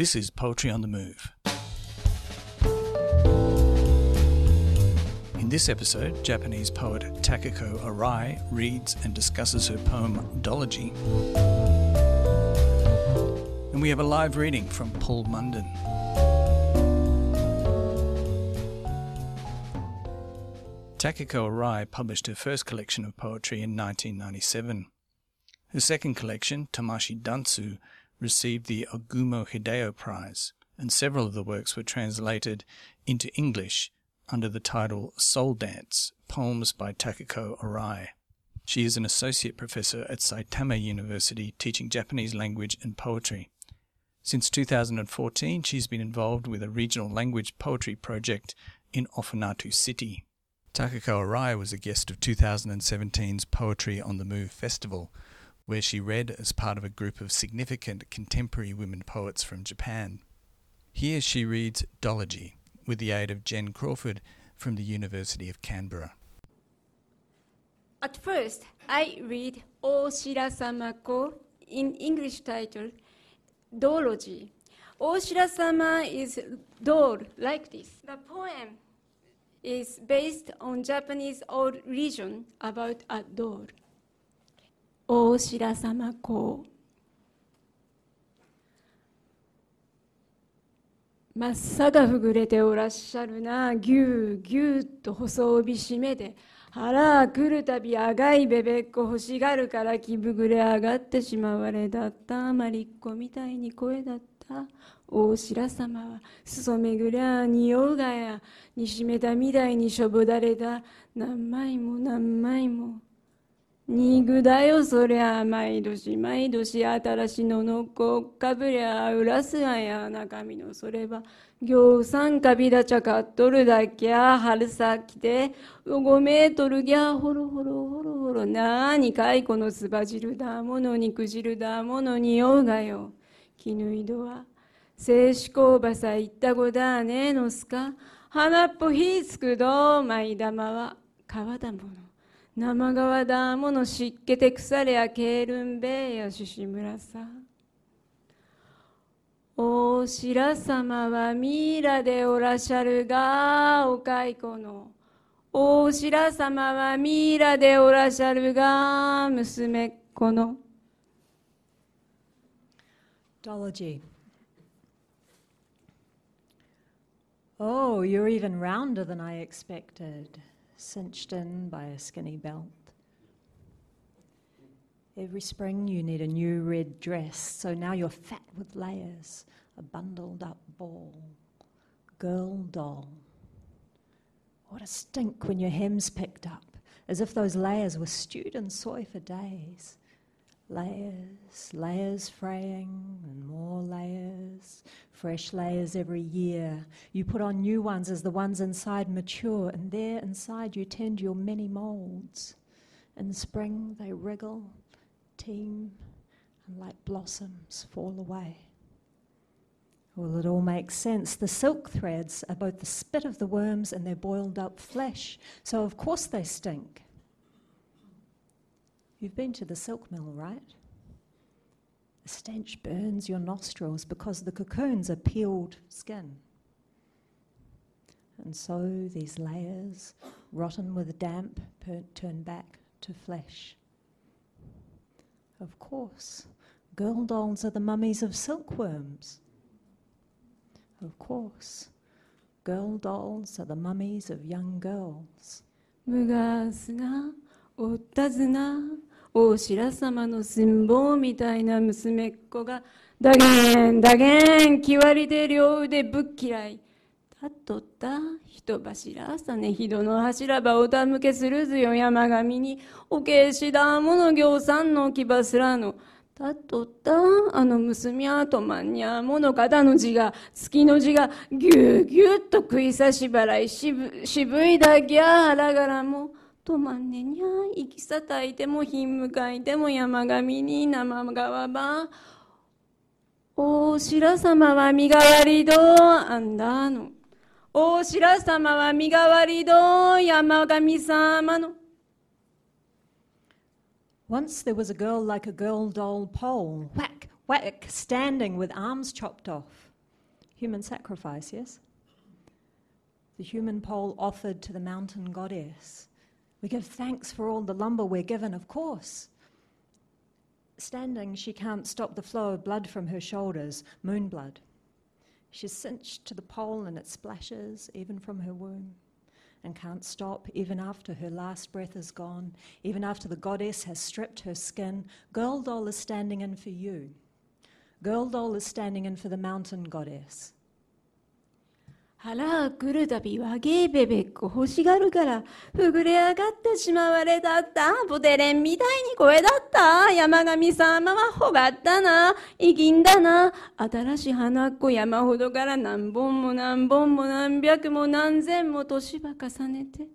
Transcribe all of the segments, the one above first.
This is Poetry on the Move. In this episode, Japanese poet Takako Arai reads and discusses her poem Dology. And we have a live reading from Paul Munden. Takako Arai published her first collection of poetry in 1997. Her second collection, Tamashii Dansu, received the Oguma Hideo Prize, and several of the works were translated into English under the title Soul Dance Poems by Takako Arai. She is an associate professor at Saitama University teaching Japanese language and poetry. Since 2014, she's been involved with a regional language poetry project in Ofunato City. Takako Arai was a guest of 2017's Poetry on the Move festival, where she read as part of a group of significant contemporary women poets from Japan. Here she reads Dology with the aid of Jen Crawford from the University of Canberra. At first, I read O Shira Samako in English title Dology. O Shira Sama is doll like this. The poem is based on Japanese old religion about a doll. 大白様公真っ青がふぐれておらっしゃるな。ぎゅうぎゅうと細帯締めて。腹来るたびあがいべべっこ欲しがるから気ぶぐれ上がってしまわれだった。まりっこみたいに声だった。大白様は裾めぐりゃ匂うがやにしめたみたいにしょぼだれだ。何枚も何枚も。肉だよそりゃ。毎年毎年新しののこかぶりゃうらすがや中身のそれば行産かびだちゃかっとるだけゃ春先で。ごめとるぎゃほろほろほろほろなにかいこのすば汁だもの肉汁だものにおうがよ。絹井戸は。静止工場さ行ったごだねえのすか。花っぽひつくどまい玉は。川だもの生川だもの湿気て腐れやけるんべやししむらさお白様はミイラでおらしゃるがお蚕の。お白様はミイラでおらしゃるが娘っ子の。Dology. Oh, you're even rounder than I expected, cinched in by a skinny belt. Every spring you need a new red dress, so now you're fat with layers, a bundled up ball. Girl doll. What a stink when your hem's picked up, as if those layers were stewed in soy for days. Layers, layers fraying, and more layers, fresh layers every year. You put on new ones as the ones inside mature, and there inside you tend your many moulds. In spring they wriggle, teem, and like blossoms fall away. Well, it all makes sense. The silk threads are both the spit of the worms and their boiled up flesh, so of course they stink. You've been to the silk mill, right? The stench burns your nostrils because the cocoons are peeled skin. And so these layers, rotten with damp, per- turn back to flesh. Of course, girl dolls are the mummies of silkworms. Of course, girl dolls are the mummies of young girls. 무가스나 な大白様の寸法みたいな娘っ子がだげんだげんきわりで両腕ぶっ嫌いたっとった人柱さねひどの柱ばおたむけするずよ山上におけしだもの行さんのきばすらの。たっとったあの娘はとまんにゃもの肩の字が月の字がぎゅうぎゅうっと食いさし払い。渋渋いだぎゃ腹柄も。とまんねにゃ行きさたいてもひん向かいても山上に生川ばお白様は身代わりどあんだのお白様は身代わりど山上様の Once there was a girl like a girl doll pole, whack, whack, standing with arms chopped off. Human sacrifice, yes? The human pole offered to the mountain goddess. We give thanks for all the lumber we're given, of course. Standing, she can't stop the flow of blood from her shoulders, moon blood. She's cinched to the pole and it splashes even from her womb and can't stop even after her last breath is gone, even after the goddess has stripped her skin. Girl doll is standing in for you. Girl doll is standing in for the mountain goddess. 腹来るたび和芸ベベッコ欲しがるから、ふぐれ上がってしまわれだった。ボテレンみたいに声だった。山神様はほがったな。いぎんだな。新しい花っ子山ほどから何本も何本も何百も何千も年ば重ねて。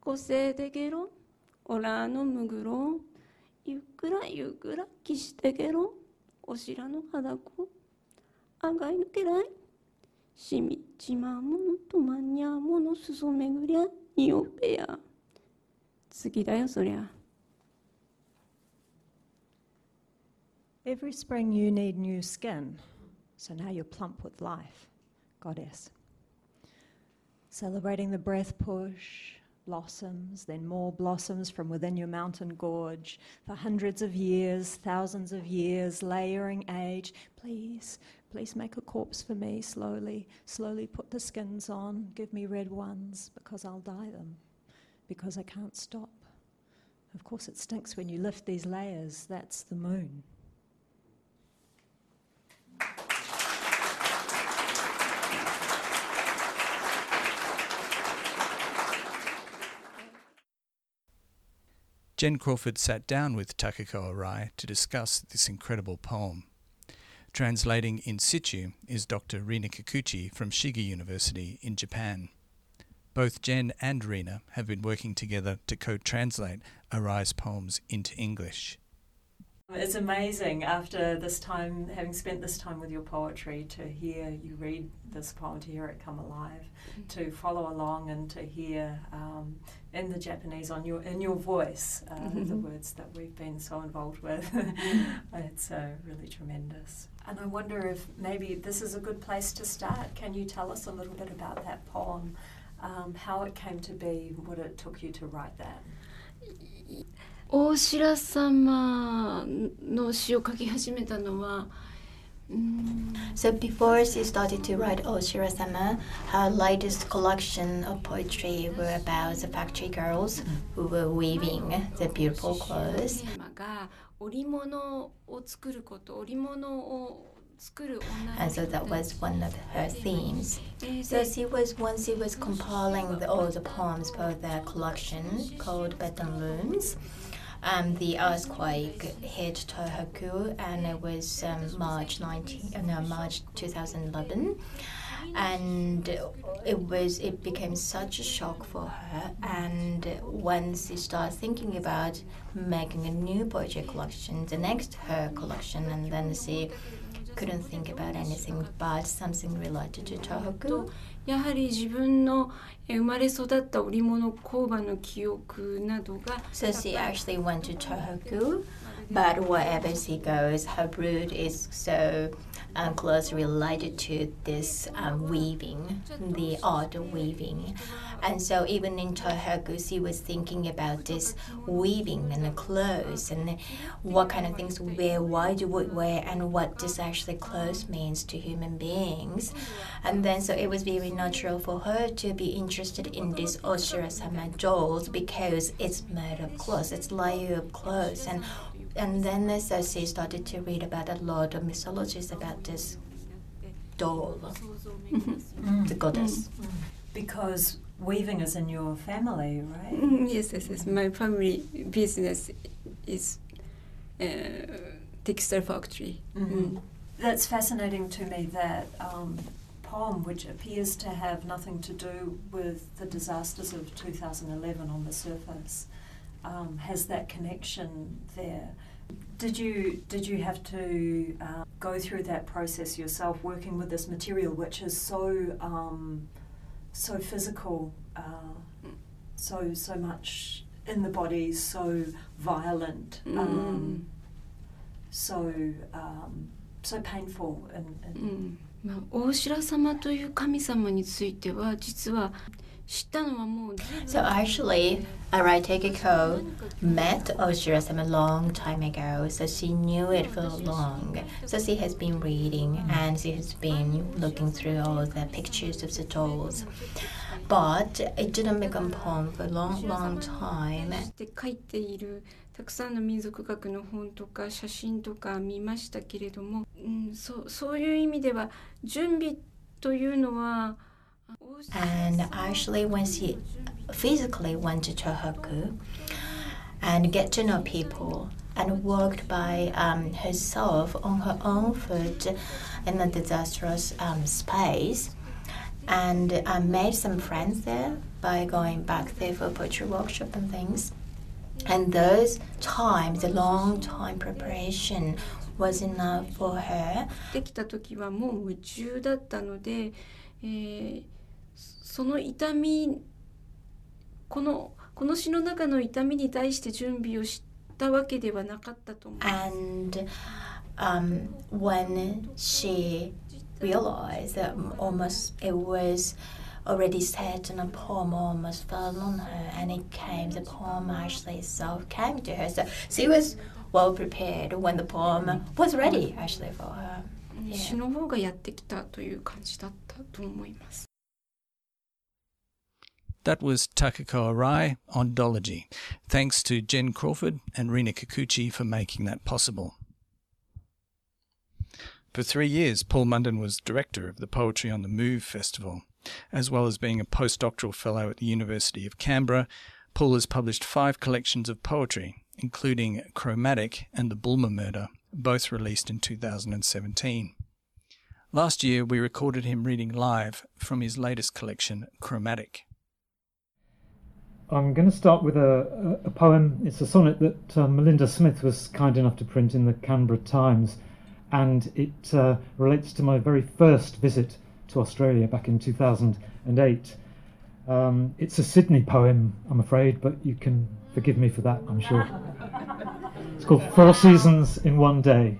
個性でゲロ、オラのむぐろ、ゆっくらゆっくらきしてゲロ、おしらの肌子。あがい抜けないしみちまものとまにゃものすそめぐりゃにおべや次だよそりゃ Every spring you need new skin, so now you're plump with life, goddess. Celebrating the breath push, blossoms, then more blossoms from within your mountain gorge. For hundreds of years, thousands of years, layering age. Please, please make a corpse for me slowly. Slowly put the skins on. Give me red ones because I'll dye them. Because I can't stop. Of course, it stinks when you lift these layers. That's the moon. Jen Crawford sat down with Takako Arai to discuss this incredible poem. Translating in situ is Dr. Rina Kikuchi from Shiga University in Japan. Both Jen and Rina have been working together to co translate Arai's poems into English. It's amazing after this time, having spent this time with your poetry, to hear you read this poem, to hear it come alive, to follow along and to hear um, in the Japanese on your in your voice uh, the words that we've been so involved with. it's uh, really tremendous. And I wonder if maybe this is a good place to start. Can you tell us a little bit about that poem, um, how it came to be, what it took you to write that? 大白様の詩を書き始めたのはうーん So before she started to write Oshira-sama, her latest collection of poetry were about the factory girls who were weaving the beautiful clothes. テーマが織物を作ること織物を作る女 And so that was one of her themes. で So she was once she was compiling the, all the poems for the collection called Beton Looms. Um, the earthquake hit Tohoku and it was um, March 19, uh, no, March 2011 and it was it became such a shock for her. And when she started thinking about making a new poetry collection the next her collection and then she couldn't think about anything but something related to Tohoku とやはり自分のえ生まれ育った織物工場の記憶などが so she actually went to Tohoku but wherever she goes her root is so um, closely related to this um, weaving the art of weaving And so even in Tohoku, she was thinking about this weaving and the clothes and what kind of things we wear, why do we wear, and what this actually clothes means to human beings. And then so it was very natural for her to be interested in this Oshirasama dolls because it's made of clothes, it's layer of clothes. And, and then so she started to read about a lot of mythologies about this doll, mm-hmm. the goddess. Mm-hmm. Because weaving is in your family, right? Mm, yes, yes, yes. My family business is uh, textile factory. Mhm. That's fascinating to me. That um, poem, which appears to have nothing to do with the disasters of 2011 on the surface, um, has that connection there. Did you did you have to uh, go through that process yourself, working with this material, which is so um, so physical, uh, so so much in the body, so violent, um, so um, so painful in, う in んまあ、大白様という神様については実は 知ったのはもう So actually, Arai Tekiko met Oshira-sama a long time ago, so she knew it for long. So she has been reading and she has been looking through all the pictures of the dolls. But it didn't become poem for a long, long time. たくさんの民族学の本とか写真とか見ましたけれども、うん、そうそういう意味では準備というのは And actually, when she physically went to Tohoku and get to know people and worked by um, herself on her own foot in a disastrous um, space, and uh, made some friends there by going back there for poetry workshop and things. And those times, the long time preparation, was enough for her できた時はもう夢中だったので、えー その痛みこのこの詩の中の痛みに対して準備をしたわけではなかったと思う。And um, when she realized that almost it was already set in a poem almost fell on her and it came the poem actually itself came to her so she was well prepared when the poem was ready actually for her 詩の方がやってきたという感じだったと思います。That was Takako Arai on Dology. Thanks to Jen Crawford and Rina Kikuchi for making that possible. For three years, Paul Munden was director of the Poetry on the Move Festival. As well as being a postdoctoral fellow at the University of Canberra, Paul has published five collections of poetry, including Chromatic and The Bulmer Murder, both released in 2017. Last year, we recorded him reading live from his latest collection, Chromatic. I'm going to start with a, a, poem. It's a sonnet that uh, Melinda Smith was kind enough to print in the Canberra Times, and it uh, relates to my very first visit to Australia back in 2008. Um, it's a Sydney poem, I'm afraid, but you can forgive me for that, I'm sure. It's called Four Seasons in One Day.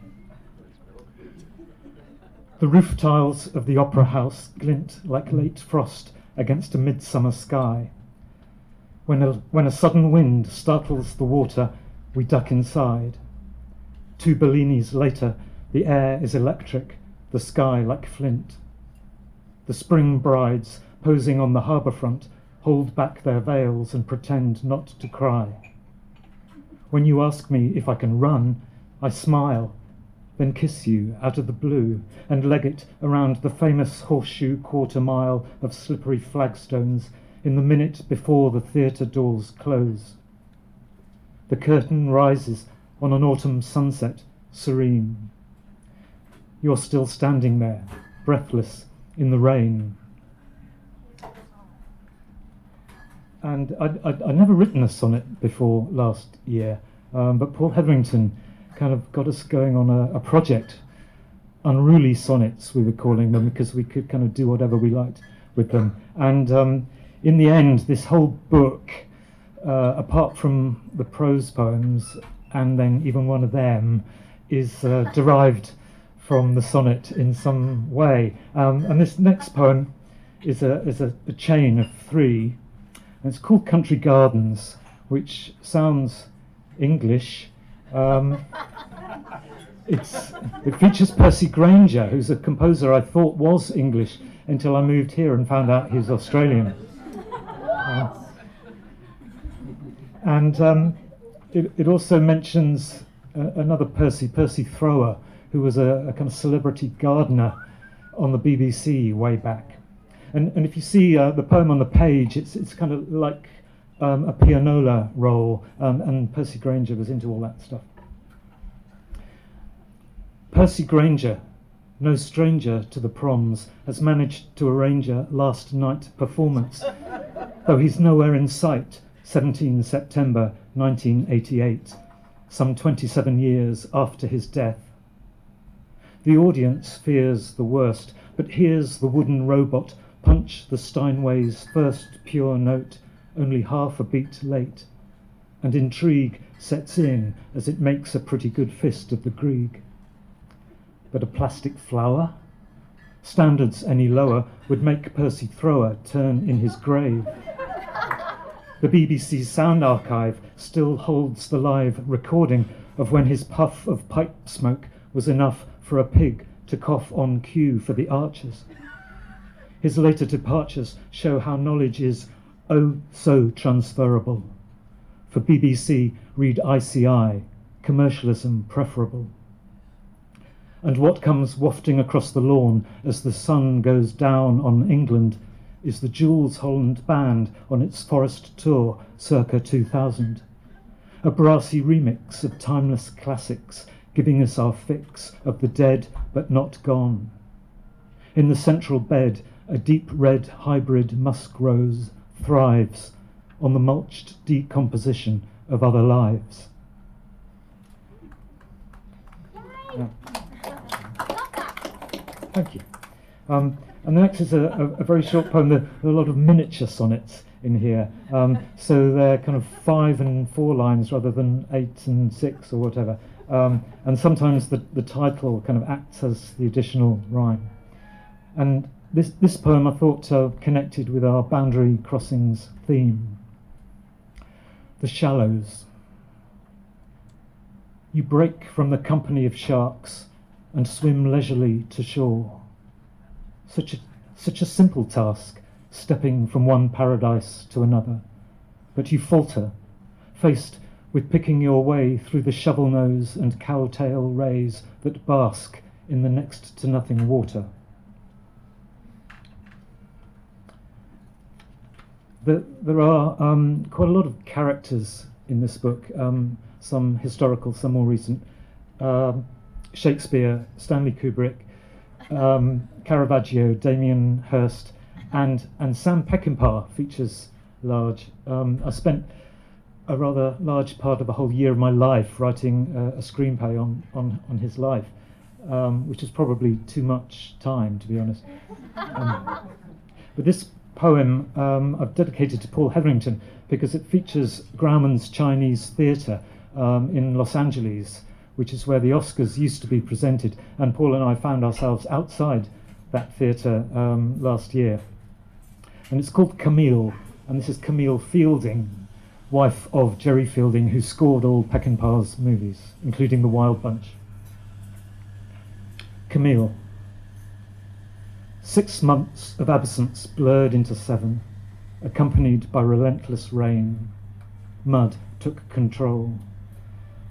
The roof tiles of the Opera House glint like late frost against a midsummer sky. When a, when a sudden wind startles the water, we duck inside. Two Bellinis later, the air is electric, the sky like flint. The spring brides posing on the harbour front hold back their veils and pretend not to cry. When you ask me if I can run, I smile, then kiss you out of the blue and leg it around the famous horseshoe quarter mile of slippery flagstones in the minute before the theatre doors close. The curtain rises on an autumn sunset, serene. You're still standing there, breathless, in the rain. And I'd, I'd, I'd never written a sonnet before last year, um, but Paul Hetherington kind of got us going on a, a project. Unruly sonnets, we were calling them, because we could kind of do whatever we liked with them. And um, in the end, this whole book, uh, apart from the prose poems, and then even one of them, is uh, derived from the sonnet in some way. Um, and this next poem is a, is a, a chain of three. And it's called Country Gardens, which sounds English. Um, it features Percy Grainger, who's a composer I thought was English until I moved here and found out he's Australian. Uh, and um, it, it also mentions uh, another Percy, Percy Thrower, who was a, a, kind of celebrity gardener on the BBC way back. And, and if you see uh, the poem on the page, it's, it's kind of like um, a pianola roll, um, and Percy Grainger was into all that stuff. Percy Grainger, no stranger to the proms, has managed to arrange a last night performance, though he's nowhere in sight. 17 September 1988, some 27 years after his death. The audience fears the worst, but hears the wooden robot punch the Steinway's first pure note only half a beat late, and intrigue sets in as it makes a pretty good fist of the Grieg. But a plastic flower? Standards any lower would make Percy Thrower turn in his grave. The BBC Sound Archive still holds the live recording of when his puff of pipe smoke was enough for a pig to cough on cue for the archers. His later departures show how knowledge is oh so transferable. For BBC, read ICI, commercialism preferable. And what comes wafting across the lawn as the sun goes down on England is the Jools Holland Band on its forest tour circa 2000. A brassy remix of timeless classics, giving us our fix of the dead but not gone. In the central bed, a deep red hybrid musk rose thrives on the mulched decomposition of other lives. Yeah. Thank you. Um, and the next is a, a, a, very short poem. There are a lot of miniature sonnets in here. Um, so they're kind of five and four lines rather than eight and six or whatever. Um, and sometimes the, the title kind of acts as the additional rhyme. And this, this poem I thought uh, connected with our boundary crossings theme. The Shallows. You break from the company of sharks and swim leisurely to shore. Such a, such a simple task, stepping from one paradise to another. But you falter, faced with picking your way through the shovel nose and cowtail rays that bask in the next to nothing water. There, there are um, quite a lot of characters in this book, um, some historical, some more recent. Um, Shakespeare, Stanley Kubrick, um, Caravaggio, Damien Hirst, and and Sam Peckinpah features large. Um, I spent a rather large part of a whole year of my life writing uh, a screenplay on on on his life, um, which is probably too much time to be honest. Um, but this poem um, I've dedicated to Paul Hetherington because it features Grauman's Chinese theatre um, in Los Angeles which is where the Oscars used to be presented. And Paul and I found ourselves outside that theatre um, last year. And it's called Camille, and this is Camille Fielding, wife of Jerry Fielding, who scored all Peckinpah's movies, including The Wild Bunch. Camille. Six months of absence blurred into seven, accompanied by relentless rain. Mud took control.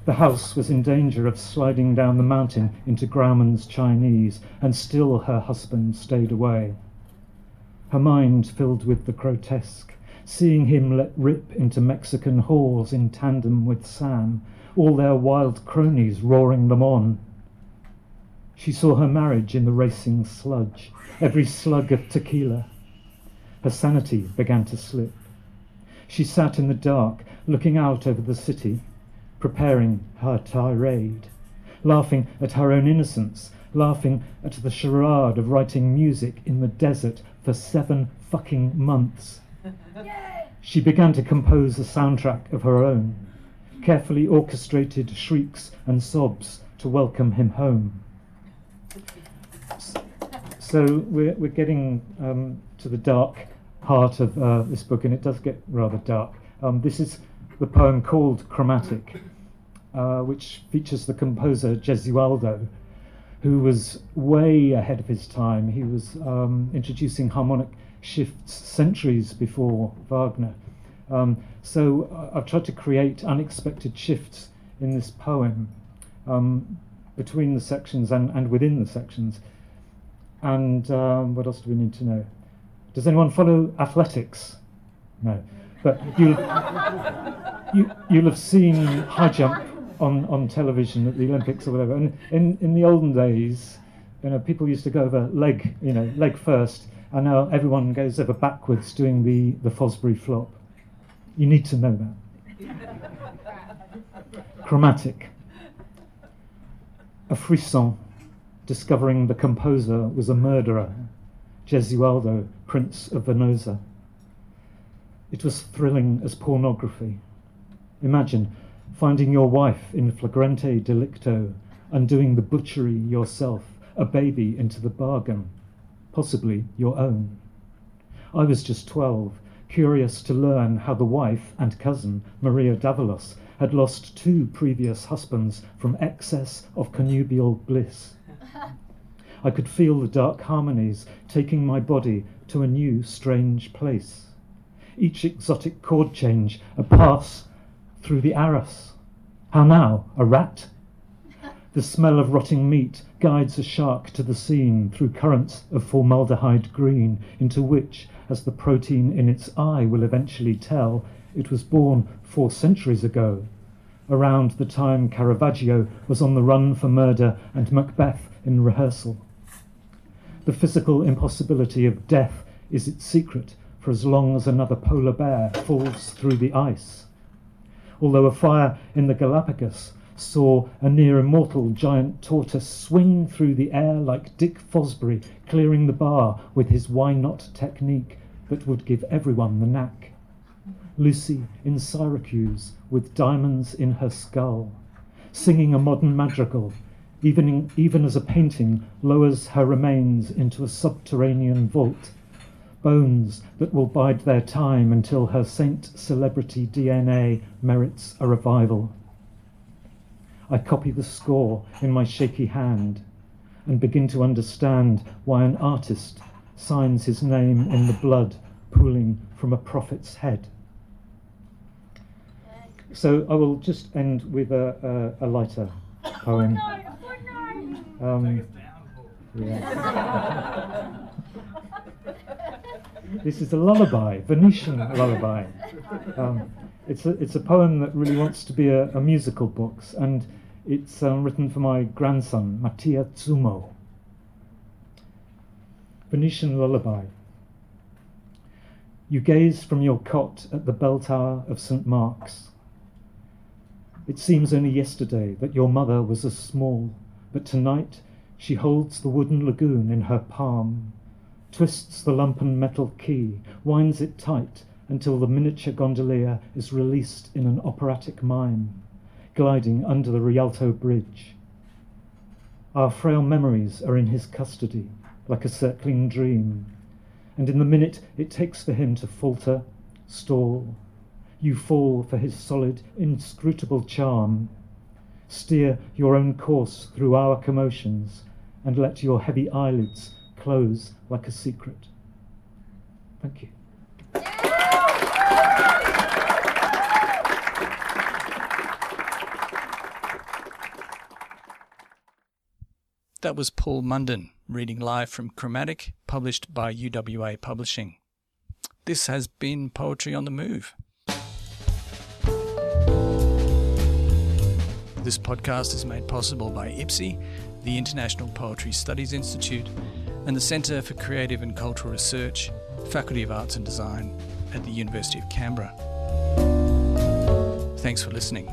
The house was in danger of sliding down the mountain into Grauman's Chinese, and still her husband stayed away. Her mind filled with the grotesque, seeing him let rip into Mexican halls in tandem with Sam, all their wild cronies roaring them on. She saw her marriage in the racing sludge, every slug of tequila. Her sanity began to slip. She sat in the dark, looking out over the city, preparing her tirade, laughing at her own innocence, laughing at the charade of writing music in the desert for seven fucking months. She began to compose a soundtrack of her own, carefully orchestrated shrieks and sobs to welcome him home. So we're, we're getting um, to the dark heart of uh, this book, and it does get rather dark. Um, this is the poem called Chromatic, uh, which features the composer Gesualdo, who was way ahead of his time. He was um, introducing harmonic shifts centuries before Wagner. Um, so uh, I've tried to create unexpected shifts in this poem um, between the sections and, and within the sections. And um, what else do we need to know? Does anyone follow athletics? No. But you'll, you, you'll have seen high jump on, on television at the Olympics or whatever. And in, in the olden days, you know, people used to go over leg, you know, leg first, and now everyone goes over backwards doing the, the Fosbury flop. You need to know that. Chromatic. A frisson, discovering the composer was a murderer, Gesualdo, Prince of Venosa. It was thrilling as pornography. Imagine finding your wife in flagrante delicto, and doing the butchery yourself a baby into the bargain, possibly your own. I was just 12, curious to learn how the wife and cousin, Maria d'Avalos, had lost two previous husbands from excess of connubial bliss. I could feel the dark harmonies taking my body to a new, strange place. Each exotic chord change a pass through the arras. How now? A rat? The smell of rotting meat guides a shark to the scene through currents of formaldehyde green, into which, as the protein in its eye will eventually tell, it was born four centuries ago, around the time Caravaggio was on the run for murder and Macbeth in rehearsal. The physical impossibility of death is its secret for as long as another polar bear falls through the ice. Although a fire in the Galapagos saw a near immortal giant tortoise swing through the air like Dick Fosbury clearing the bar with his why not technique that would give everyone the knack. Lucy in Syracuse with diamonds in her skull, singing a modern madrigal even, in, even as a painting lowers her remains into a subterranean vault, bones that will bide their time until her saint celebrity DNA merits a revival. I copy the score in my shaky hand and begin to understand why an artist signs his name in the blood pooling from a prophet's head. So I will just end with a, a, a lighter poem. Um, yeah. this is a lullaby, Venetian lullaby. Um, it's a it's a poem that really wants to be a, a musical book, and it's um, written for my grandson Mattia Zumo. Venetian lullaby. You gaze from your cot at the bell tower of St. Mark's. It seems only yesterday that your mother was as small but tonight she holds the wooden lagoon in her palm, twists the lumpen metal key, winds it tight until the miniature gondolier is released in an operatic mime, gliding under the Rialto Bridge. Our frail memories are in his custody, like a circling dream, and in the minute it takes for him to falter, stall, you fall for his solid, inscrutable charm Steer your own course through our commotions, and let your heavy eyelids close like a secret. Thank you. That was Paul Munden reading live from Chromatic, published by UWA Publishing. This has been Poetry on the Move. This podcast is made possible by IPSI, the International Poetry Studies Institute, and the Centre for Creative and Cultural Research, Faculty of Arts and Design at the University of Canberra. Thanks for listening.